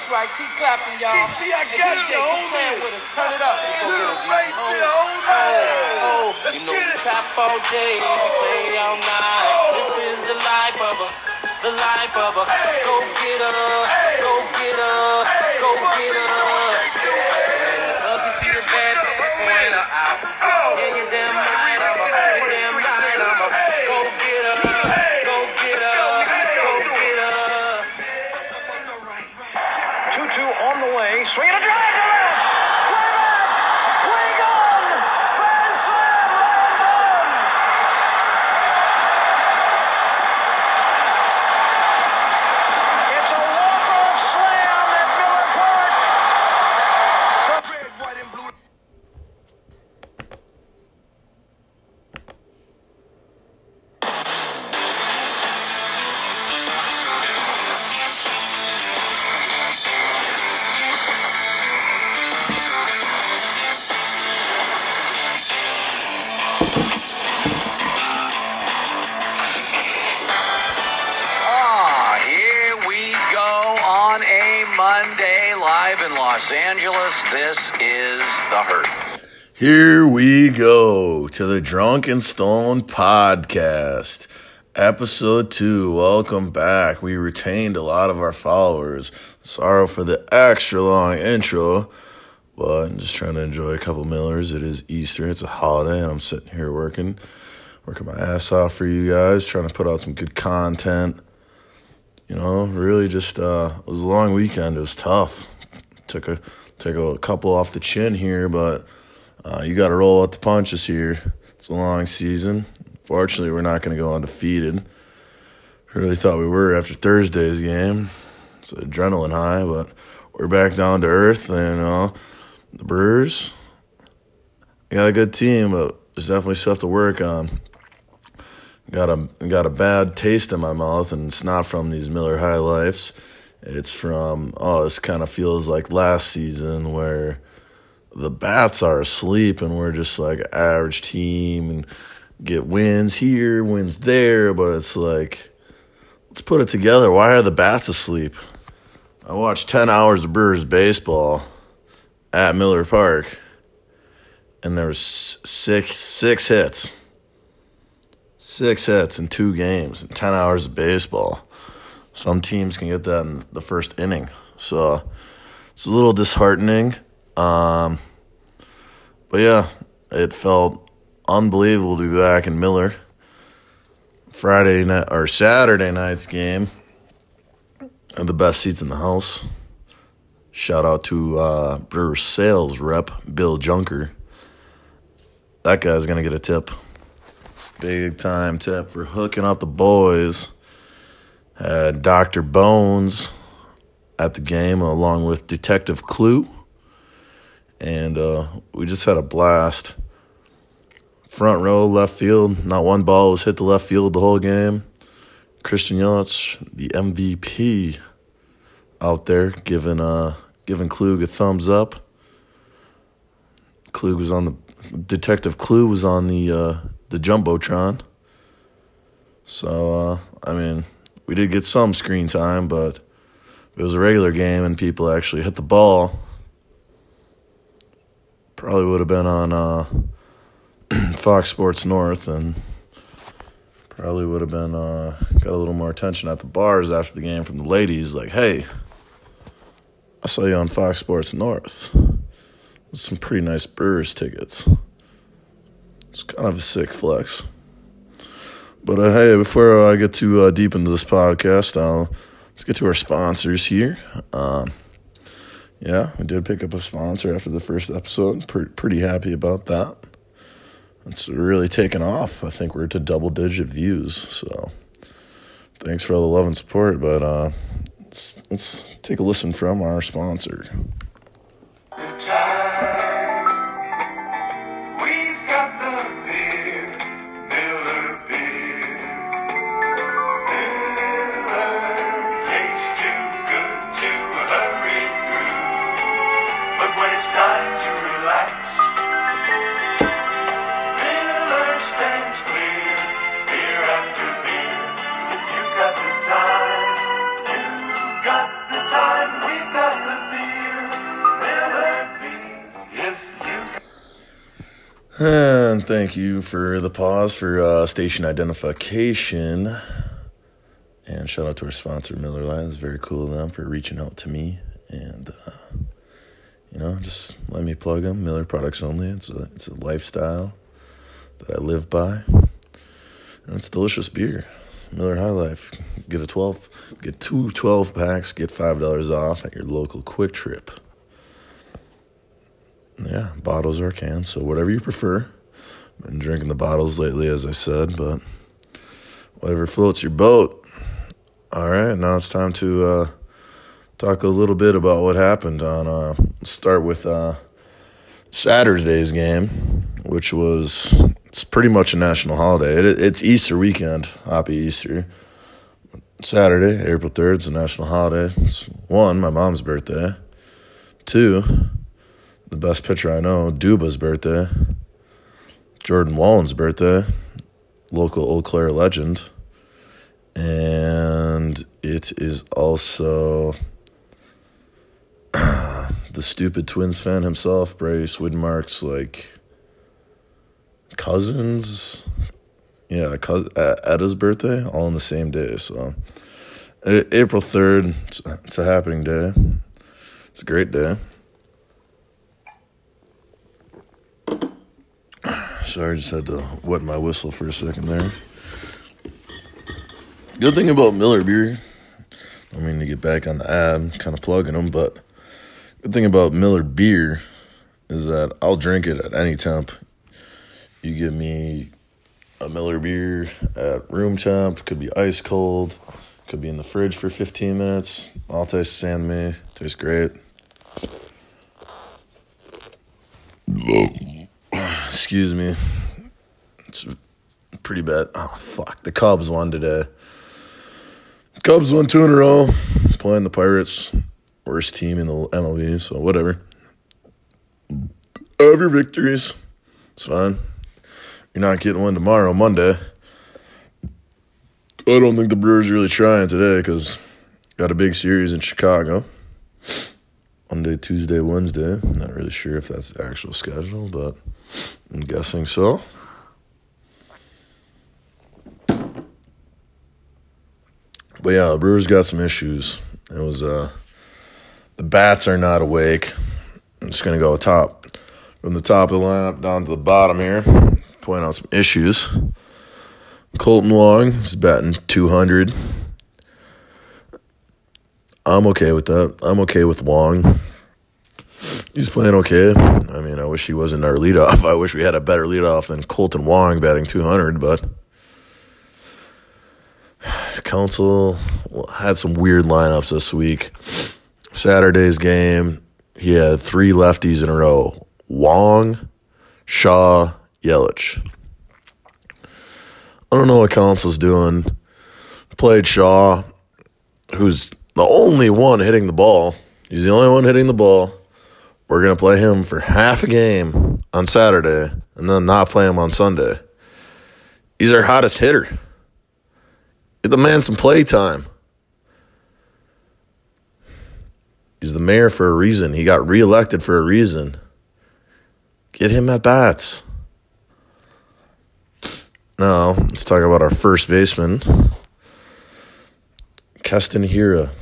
That's right. Keep clapping, y'all. Keep me, I got DJ, you, homie. playing with us. Turn it up. Let's go Race Oh, homie. oh, Let's you know get we it. trap all day, we play all night. This is the life of a, the life of a. Go get her, go get her, go get her. You see the bad her out. Yeah, you damn right, Here we go to the Drunken Stone podcast, episode two. Welcome back. We retained a lot of our followers. Sorry for the extra long intro, but I'm just trying to enjoy a couple Millers. It is Easter, it's a holiday, and I'm sitting here working, working my ass off for you guys, trying to put out some good content. You know, really just uh, it was a long weekend. It was tough. Took a took a couple off the chin here, but uh, you got to roll out the punches here. It's a long season. Fortunately, we're not going to go undefeated. Really thought we were after Thursday's game. It's an adrenaline high, but we're back down to earth. And uh, the Brewers, got a good team, but there's definitely stuff to work on. Got a got a bad taste in my mouth, and it's not from these Miller High Lifes. It's from oh, this kind of feels like last season where the bats are asleep and we're just like average team and get wins here, wins there, but it's like let's put it together. Why are the bats asleep? I watched ten hours of Brewers baseball at Miller Park, and there was six six hits, six hits in two games and ten hours of baseball. Some teams can get that in the first inning, so it's a little disheartening. Um, but yeah, it felt unbelievable to be back in Miller. Friday night or Saturday night's game, and the best seats in the house. Shout out to uh, Brewers sales rep Bill Junker. That guy's gonna get a tip, big time tip for hooking up the boys. Had Doctor Bones at the game along with Detective Clue and uh, we just had a blast. Front row, left field, not one ball was hit the left field the whole game. Christian Yelich, the MVP, out there giving uh giving Klug a thumbs up. Klug was on the Detective Clue was on the uh, the jumbotron. So uh, I mean, we did get some screen time, but it was a regular game and people actually hit the ball probably would have been on uh, Fox Sports North and probably would have been uh, got a little more attention at the bars after the game from the ladies. Like, hey, I saw you on Fox Sports North. Some pretty nice Brewers tickets. It's kind of a sick flex. But uh, hey, before I get too uh, deep into this podcast, uh, let's get to our sponsors here. Um, yeah, we did pick up a sponsor after the first episode. Pre- pretty happy about that. It's really taken off. I think we're to double digit views. So thanks for all the love and support. But uh, let's, let's take a listen from our sponsor. And thank you for the pause for uh, station identification. And shout out to our sponsor, Miller Lite. It's very cool of them for reaching out to me. And, uh, you know, just let me plug them. Miller products only. It's a, it's a lifestyle that I live by. And it's delicious beer. Miller High Life. Get a 12, get two 12 packs, get $5 off at your local Kwik Trip. Yeah, bottles or cans, so whatever you prefer. Been drinking the bottles lately, as I said, but whatever floats your boat. All right, now it's time to uh, talk a little bit about what happened on. Uh, start with uh, Saturday's game, which was it's pretty much a national holiday. It, it's Easter weekend. Happy Easter. Saturday, April third, is a national holiday. It's one, my mom's birthday. Two, the best pitcher I know, Duba's birthday. Jordan Wallen's birthday, local Eau Claire legend. And it is also the stupid Twins fan himself, Brady Swidmark's like cousins. Yeah, cousin, Etta's birthday, all on the same day. So April 3rd, it's, it's a happening day. It's a great day. Sorry, I just had to wet my whistle for a second there. Good thing about Miller beer, I mean to get back on the ad, kind of plugging them, but good thing about Miller beer is that I'll drink it at any temp. You give me a Miller beer at room temp, could be ice cold, could be in the fridge for 15 minutes. All tastes the same to me. Tastes great. Excuse me. It's pretty bad. Oh, fuck. The Cubs won today. Cubs won two in a row, playing the Pirates. Worst team in the MLB, so whatever. Your victories. It's fine. You're not getting one tomorrow, Monday. I don't think the Brewers are really trying today because got a big series in Chicago. Monday, Tuesday, Wednesday. I'm not really sure if that's the actual schedule, but I'm guessing so. But yeah, the Brewers got some issues. It was uh the bats are not awake. I'm just gonna go top from the top of the lineup down to the bottom here. Point out some issues. Kolten Wong is batting 200. I'm okay with that. I'm okay with Wong. He's playing okay. I mean, I wish he wasn't our leadoff. I wish we had a better leadoff than Kolten Wong batting 200, but Counsell had some weird lineups this week. Saturday's game, he had three lefties in a row Wong, Shaw, Yelich. I don't know what Counsell's doing. Played Shaw, who's the only one hitting the ball. He's the only one hitting the ball. We're going to play him for half a game on Saturday and then not play him on Sunday. He's our hottest hitter. Get the man some play time. He's the mayor for a reason. He got reelected for a reason. Get him at bats. Now, let's talk about our first baseman, Keston Hiura.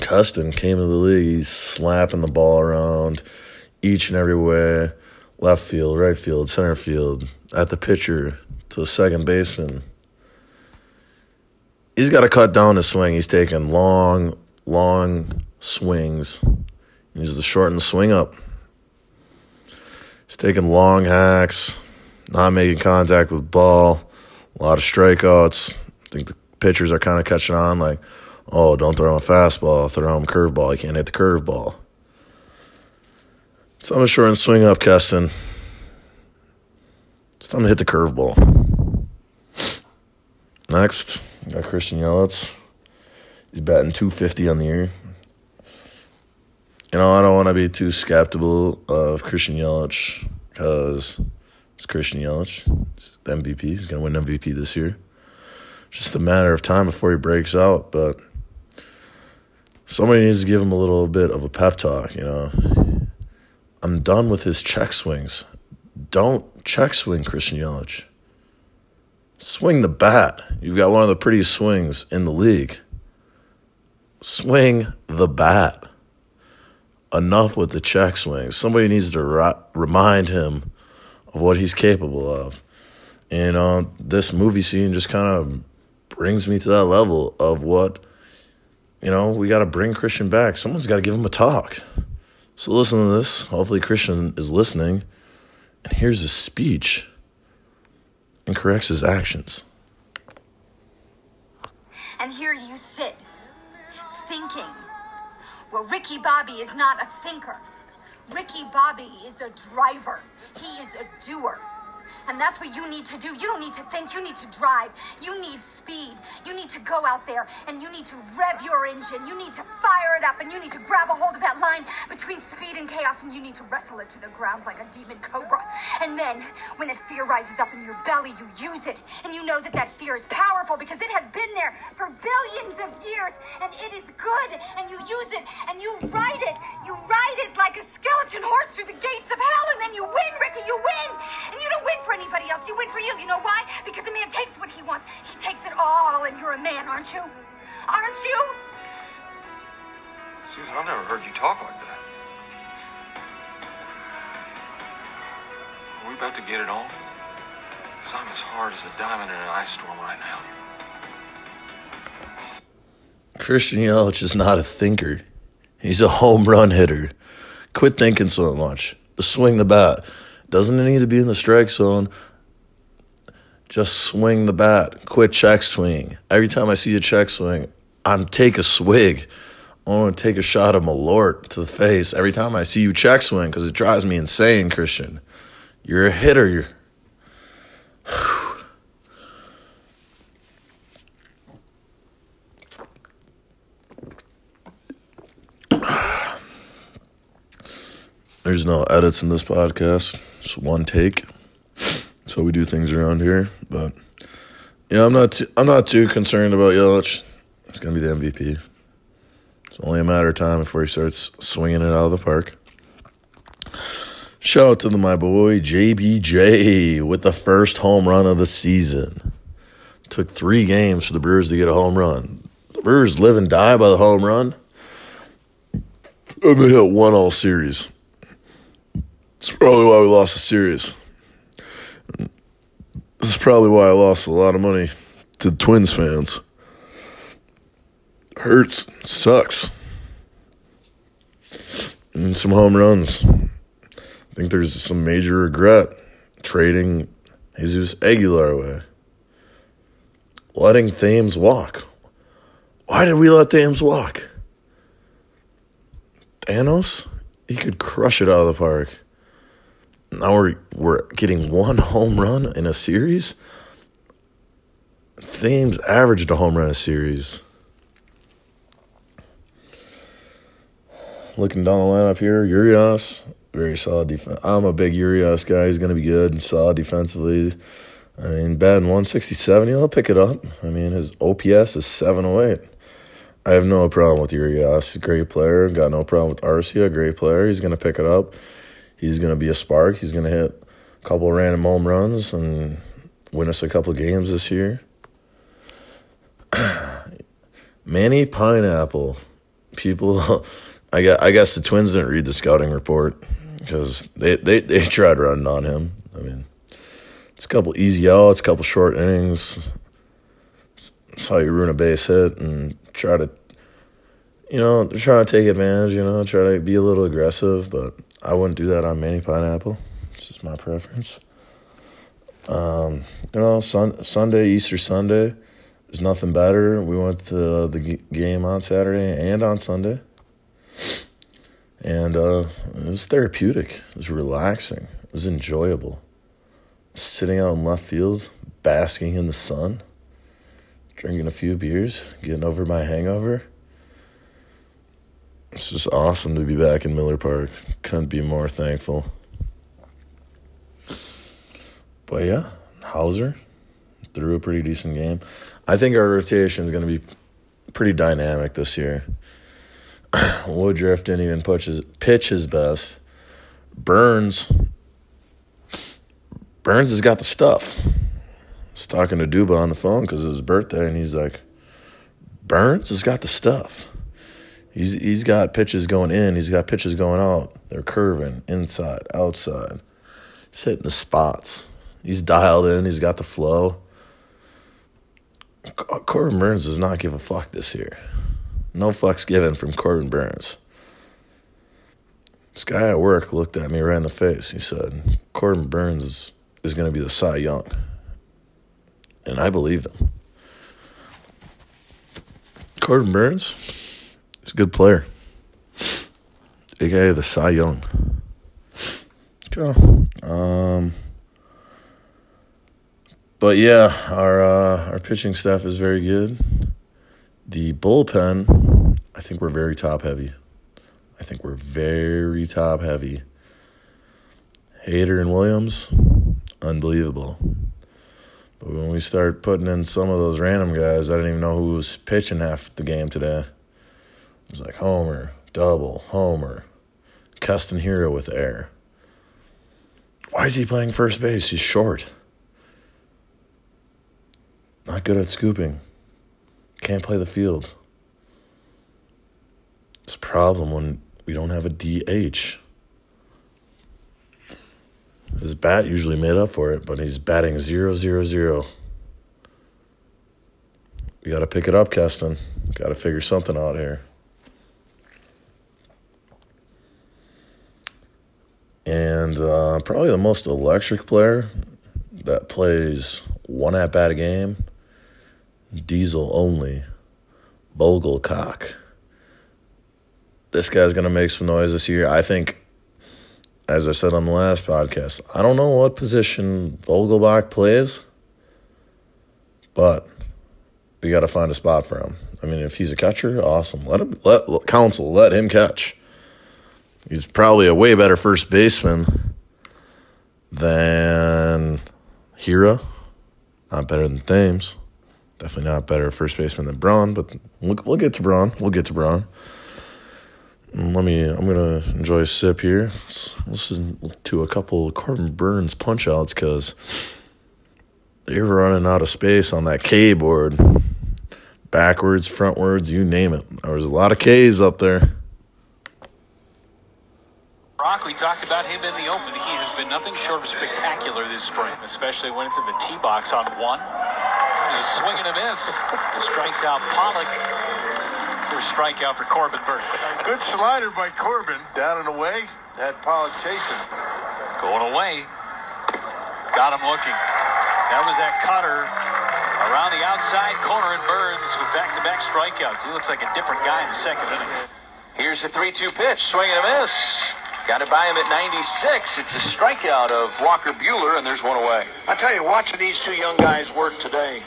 Keston came to the league. He's slapping the ball around each and every way left field, right field, center field, at the pitcher, to the second baseman. He's got to cut down his swing. He's taking long, long swings. He needs to shorten the swing up. He's taking long hacks, not making contact with ball, a lot of strikeouts. I think the pitchers are kind of catching on like, oh, don't throw him a fastball, throw him a curveball. He can't hit the curveball. It's time to shorten swing up, Keston. It's time to hit the curveball. Next, got Christian Yelich. He's batting 250 on the year. You know, I don't want to be too skeptical of Christian Yelich because it's Christian Yelich. It's MVP. He's going to win MVP this year. It's just a matter of time before he breaks out, but somebody needs to give him a little bit of a pep talk, you know. I'm done with his check swings. Don't check swing Christian Yelich. Swing the bat. You've got one of the prettiest swings in the league. Swing the bat. Enough with the check swings. Somebody needs to ri- remind him of what he's capable of. And uh, this movie scene just kind of brings me to that level of what, you know, we got to bring Christian back. Someone's got to give him a talk. So listen to this. Hopefully, Christian is listening and hears his speech and corrects his actions. And here you sit, thinking. Well, Ricky Bobby is not a thinker. Ricky Bobby is a driver. He is a doer. And that's what you need to do. You don't need to think, you need to drive. You need speed. You need to go out there and you need to rev your engine. You need to fire it up and you need to grab a hold of that line between speed and chaos and you need to wrestle it to the ground like a demon cobra. And then when that fear rises up in your belly, you use it. And you know that that fear is powerful because it has been there for billions of years and it is good. And you use it and you ride it. You ride it like a skeleton horse through the gates of hell and then you win, Ricky. You win. And you don't win for anybody else. You win for you. You know why? Because a man takes what he wants. He takes it all, and you're a man, aren't you? Aren't you? Susan, I've never heard you talk like that. Are we about to get it on? Because I'm as hard as a diamond in an ice storm right now. Christian Yelich is not a thinker. He's a home run hitter. Quit thinking so much. Swing the bat. Doesn't need to be in the strike zone? Just swing the bat. Quit check swing. Every time I see a check swing, I'm take a swig. I want to take a shot of Malort to the face every time I see you check swing because it drives me insane, Christian. You're a hitter. You're. There's no edits in this podcast. It's one take. That's how we do things around here. But yeah, I'm not. Too, I'm not too concerned about Yelich. He's gonna be the MVP. It's only a matter of time before he starts swinging it out of the park. Shout out to the, my boy JBJ with the first home run of the season. Took three games for the Brewers to get a home run. The Brewers live and die by the home run. And they hit one all series. That's probably why we lost the series. That's probably why I lost a lot of money to Twins fans. Hurts, sucks. And some home runs. I think there's some major regret trading Jesus Aguilar away. Letting Thames walk. Why did we let Thames walk? Thanos? He could crush it out of the park. Now we're we're getting one home run in a series. Thames averaged a home run a series. Looking down the lineup here, Urias, very solid defense. I'm a big Urias guy. He's going to be good and solid defensively. I mean, batting 167, he'll pick it up. I mean, his OPS is 708. I have no problem with Urias. Great player. Got no problem with Arcia, great player. He's going to pick it up. He's going to be a spark. He's going to hit a couple random home runs and win us a couple games this year. Manny Pineapple. People, I guess, I guess the Twins didn't read the scouting report because they, they, they tried running on him. I mean, it's a couple easy outs, a couple short innings. That's how you ruin a base hit and try to, you know, they're trying to take advantage, you know, try to be a little aggressive, but I wouldn't do that on Manny Pineapple. It's just my preference. Um, you know, sun, Sunday, Easter Sunday, there's nothing better. We went to the g- game on Saturday and on Sunday. And uh, it was therapeutic. It was relaxing. It was enjoyable. Sitting out in left field, basking in the sun, drinking a few beers, getting over my hangover. It's just awesome to be back in Miller Park. Couldn't be more thankful. But yeah, Houser threw a pretty decent game. I think our rotation is going to be pretty dynamic this year. Woodruff didn't even pitch his, pitch his best. Burnes, Burnes has got the stuff. I was talking to Duba on the phone because it was his birthday, and he's like, Burnes has got the stuff. He's he's got pitches going in, he's got pitches going out. They're curving inside, outside. He's hitting the spots. He's dialed in. He's got the flow. Uh, Corbin Burnes does not give a fuck this year. No fucks given from Corbin Burnes. This guy at work looked at me right in the face. He said, Corbin Burnes is, is going to be the Cy Young. And I believed him. Corbin Burnes is a good player. AKA the Cy Young. Go. Um, but yeah, our uh, our pitching staff is very good. The bullpen, I think we're very top heavy. I think we're very top heavy. Hader and Williams, unbelievable. But when we start putting in some of those random guys, I didn't even know who was pitching half the game today. It was like Homer, double, Homer, Keston Hiura with air. Why is he playing first base? He's short. Not good at scooping. Can't play the field. It's a problem when we don't have a DH. His bat usually made up for it, but he's batting zero zero zero. We got to pick it up, Keston. Got to figure something out here. And uh, probably the most electric player that plays one at bat a game, diesel only, Bogle cock. This guy's going to make some noise this year. I think, as I said on the last podcast, I don't know what position Vogelbach plays, but we got to find a spot for him. I mean, if he's a catcher, awesome. Let him let Counsell let him catch. He's probably a way better first baseman than Hiura. Not better than Thames. Definitely not better first baseman than Braun, but we'll, we'll get to Braun. We'll get to Braun. Mm, let me. I'm gonna enjoy a sip here. Let's listen to a couple of Corbin Burnes punch outs because were running out of space on that K board. Backwards, frontwards, you name it. There was a lot of K's up there. Brock, we talked about him in the open. He has been nothing short of spectacular this spring, especially when it's in the tee box on one. There's a swing and a miss. Strikes out Pollock. First strikeout for Corbin Burnes. Good slider by Corbin. Down and away. Had Pollock chasing. Going away. Got him looking. That was that cutter around the outside corner and Burnes with back-to-back strikeouts. He looks like a different guy in the second inning. Here's the 3 2 pitch. Swing and a miss. Got it by him at 96. It's a strikeout of Walker Buehler, and there's one away. I tell you, watching these two young guys work today,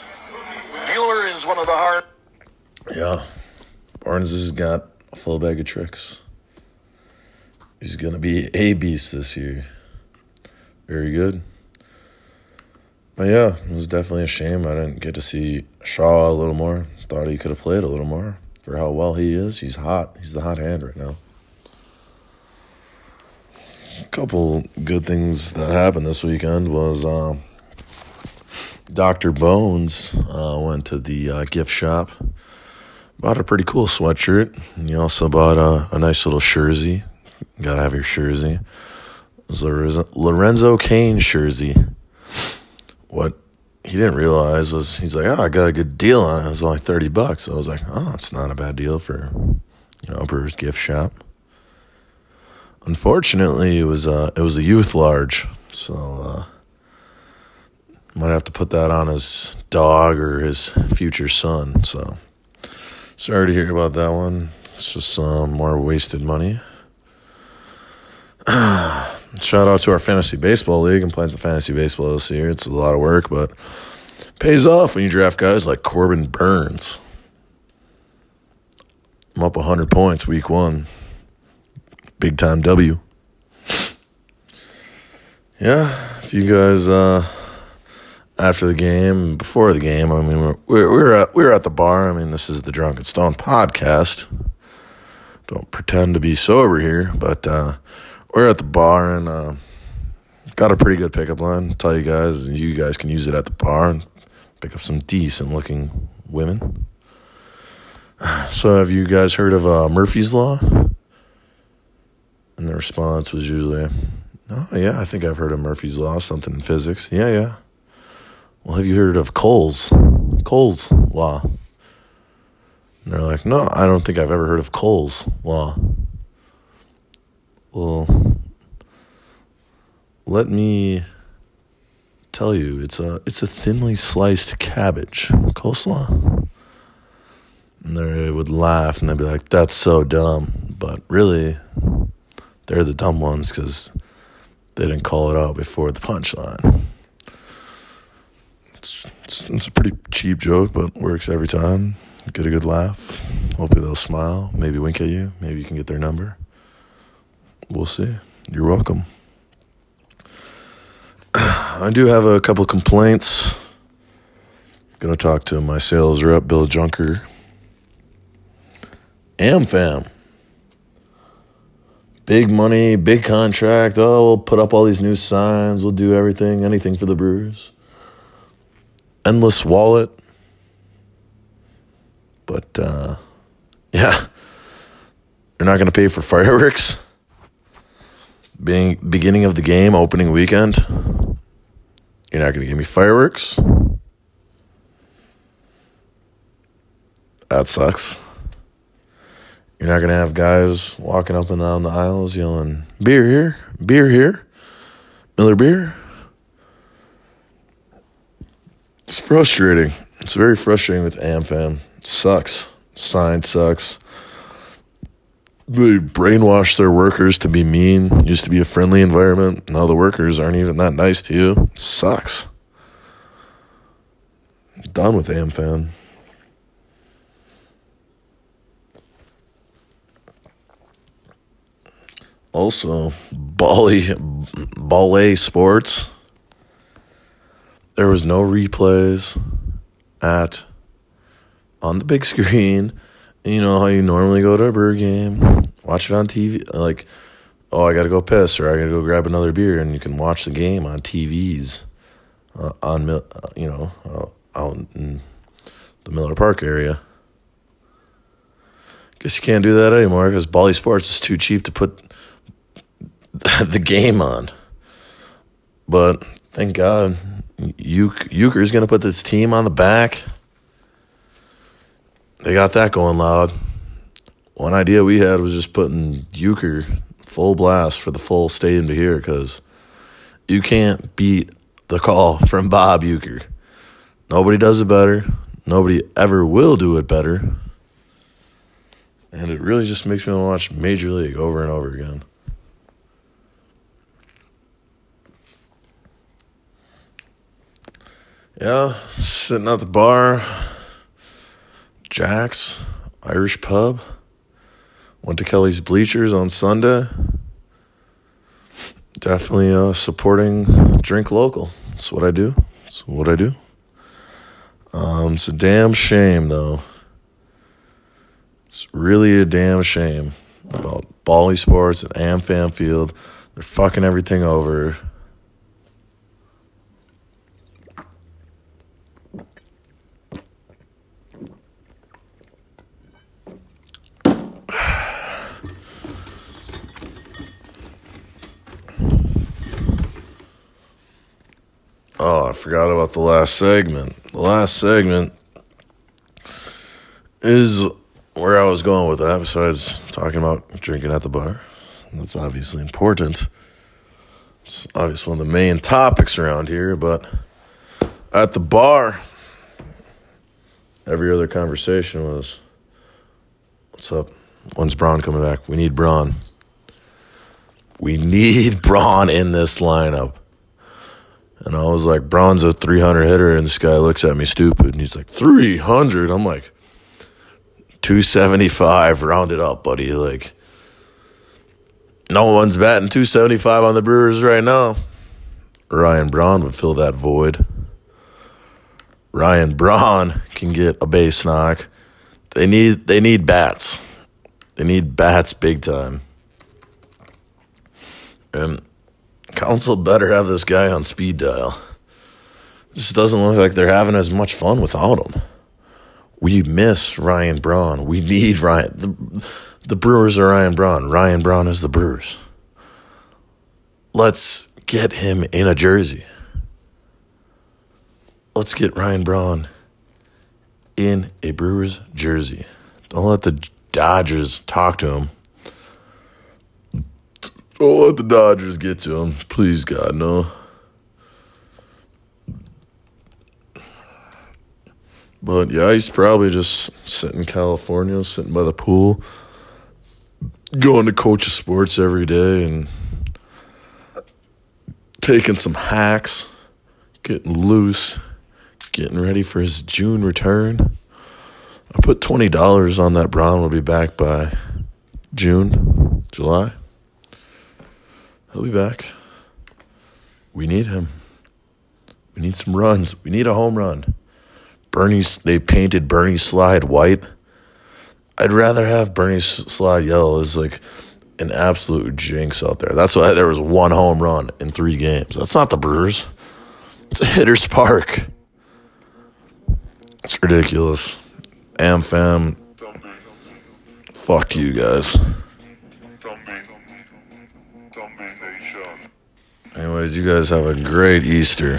Bueller is one of the hard. Yeah. Burnes has got a full bag of tricks. He's going to be a beast this year. Very good. But yeah, it was definitely a shame I didn't get to see Shaw a little more. Thought he could have played a little more for how well he is. He's hot. He's the hot hand right now. Couple good things that happened this weekend was um, Dr. Bones uh, went to the uh, gift shop, bought a pretty cool sweatshirt, and he also bought a, a nice little jersey. Gotta have your jersey. It was Lorenzo, Lorenzo Cain jersey. What he didn't realize was he's like, oh, I got a good deal on it. It was only thirty bucks. I was like, oh, it's not a bad deal for you know Brewers gift shop. Unfortunately, it was uh, it was a youth large, so uh, might have to put that on his dog or his future son. So sorry to hear about that one. It's just some more wasted money. Shout out to our fantasy baseball league. I'm playing some fantasy baseball this year. It's a lot of work, but pays off when you draft guys like Corbin Burnes. I'm up 100 points week one. Big time W. Yeah, if you guys uh, after the game, before the game, I mean, we're we're we're at, we're at the bar. I mean, this is the Drunken Stone podcast. Don't pretend to be sober here, but uh, we're at the bar and uh, got a pretty good pickup line. Tell you guys, you guys can use it at the bar and pick up some decent looking women. So, have you guys heard of uh, Murphy's Law? And the response was usually, "Oh yeah, I think I've heard of Murphy's Law, something in physics." Yeah, yeah. Well, have you heard of Cole's Cole's Law? And they're like, "No, I don't think I've ever heard of Cole's Law." Well, let me tell you, it's a it's a thinly sliced cabbage coleslaw. And they would laugh and they'd be like, "That's so dumb," but really, they're the dumb ones because they didn't call it out before the punchline. It's, it's, it's a pretty cheap joke, but works every time. Get a good laugh. Hopefully they'll smile. Maybe wink at you. Maybe you can get their number. We'll see. You're welcome. I do have a couple complaints. Gonna talk to my sales rep, Bill Junker. AmFam. Big money, big contract. Oh, we'll put up all these new signs. We'll do everything, anything for the Brewers. Endless wallet. But, uh, yeah. You're not going to pay for fireworks? Being, beginning of the game, opening weekend. You're not going to give me fireworks? That sucks. You're not going to have guys walking up and down the aisles yelling, beer here, beer here, Miller beer. It's frustrating. It's very frustrating with AmFam. It sucks. Sign sucks. They brainwash their workers to be mean. It used to be a friendly environment. Now the workers aren't even that nice to you. It sucks. done with AmFam. Also, Bally Ballet Sports. There was no replays at on the big screen. You know how you normally go to a beer game, watch it on TV. Like, oh, I got to go piss or I got to go grab another beer, and you can watch the game on TVs uh, on uh, you know uh, out in the Miller Park area. Guess you can't do that anymore because Bally Sports is too cheap to put the game on. But thank God, Uecker is going to put this team on the back. They got that going loud. One idea we had was just putting Uecker full blast for the full stadium to hear because you can't beat the call from Bob Uecker. Nobody does it better. Nobody ever will do it better. And it really just makes me want to watch Major League over and over again. Yeah, sitting at the bar, Jack's Irish Pub. Went to Kelly's Bleachers on Sunday. Definitely uh, supporting Drink Local. That's what I do. That's what I do. Um, it's a damn shame, though. It's really a damn shame about Bally Sports and AmFam Field. They're fucking everything over. Oh, I forgot about the last segment. The last segment is where I was going with that, besides talking about drinking at the bar. That's obviously important. It's obviously one of the main topics around here, but at the bar, every other conversation was What's up? When's Braun coming back? We need Braun. We need Braun in this lineup. And I was like, Braun's a 300 hitter, and this guy looks at me stupid, and he's like, 300? I'm like, 275, rounded up, buddy. Like, no one's batting 275 on the Brewers right now. Ryan Braun would fill that void. Ryan Braun can get a base knock. They need they need bats. They need bats big time. And Counsell better have this guy on speed dial. This doesn't look like they're having as much fun without him. We miss Ryan Braun. We need Ryan. The, the Brewers are Ryan Braun. Ryan Braun is the Brewers. Let's get him in a jersey. Let's get Ryan Braun in a Brewers jersey. Don't let the Dodgers talk to him. Don't let the Dodgers get to him. Please, God, no. But yeah, he's probably just sitting in California, sitting by the pool, going to coach of sports every day and taking some hacks, getting loose, getting ready for his June return. I put twenty dollars on that Braun will be back by June, July. He'll be back. We need him. We need some runs. We need a home run. Bernie's they painted Bernie's Slide white. I'd rather have Bernie's Slide yellow as like an absolute jinx out there. That's why there was one home run in three games. That's not the Brewers. It's a hitter's park. It's ridiculous. AmFam. Fuck you guys. Anyways, you guys have a great Easter.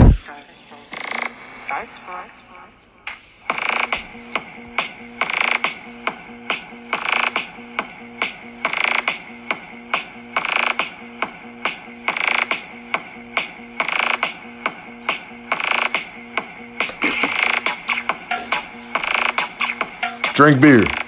Drink beer.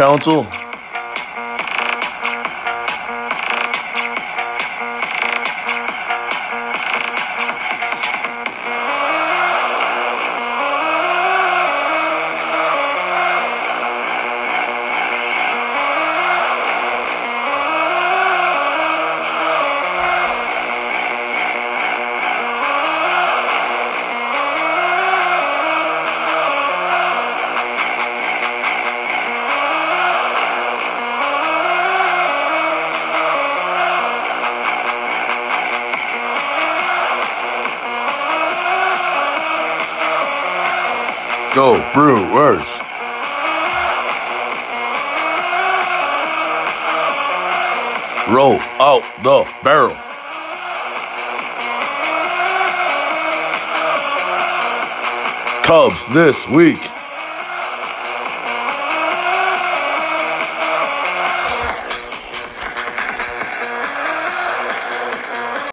Sober up, out the barrel. Cubs this week.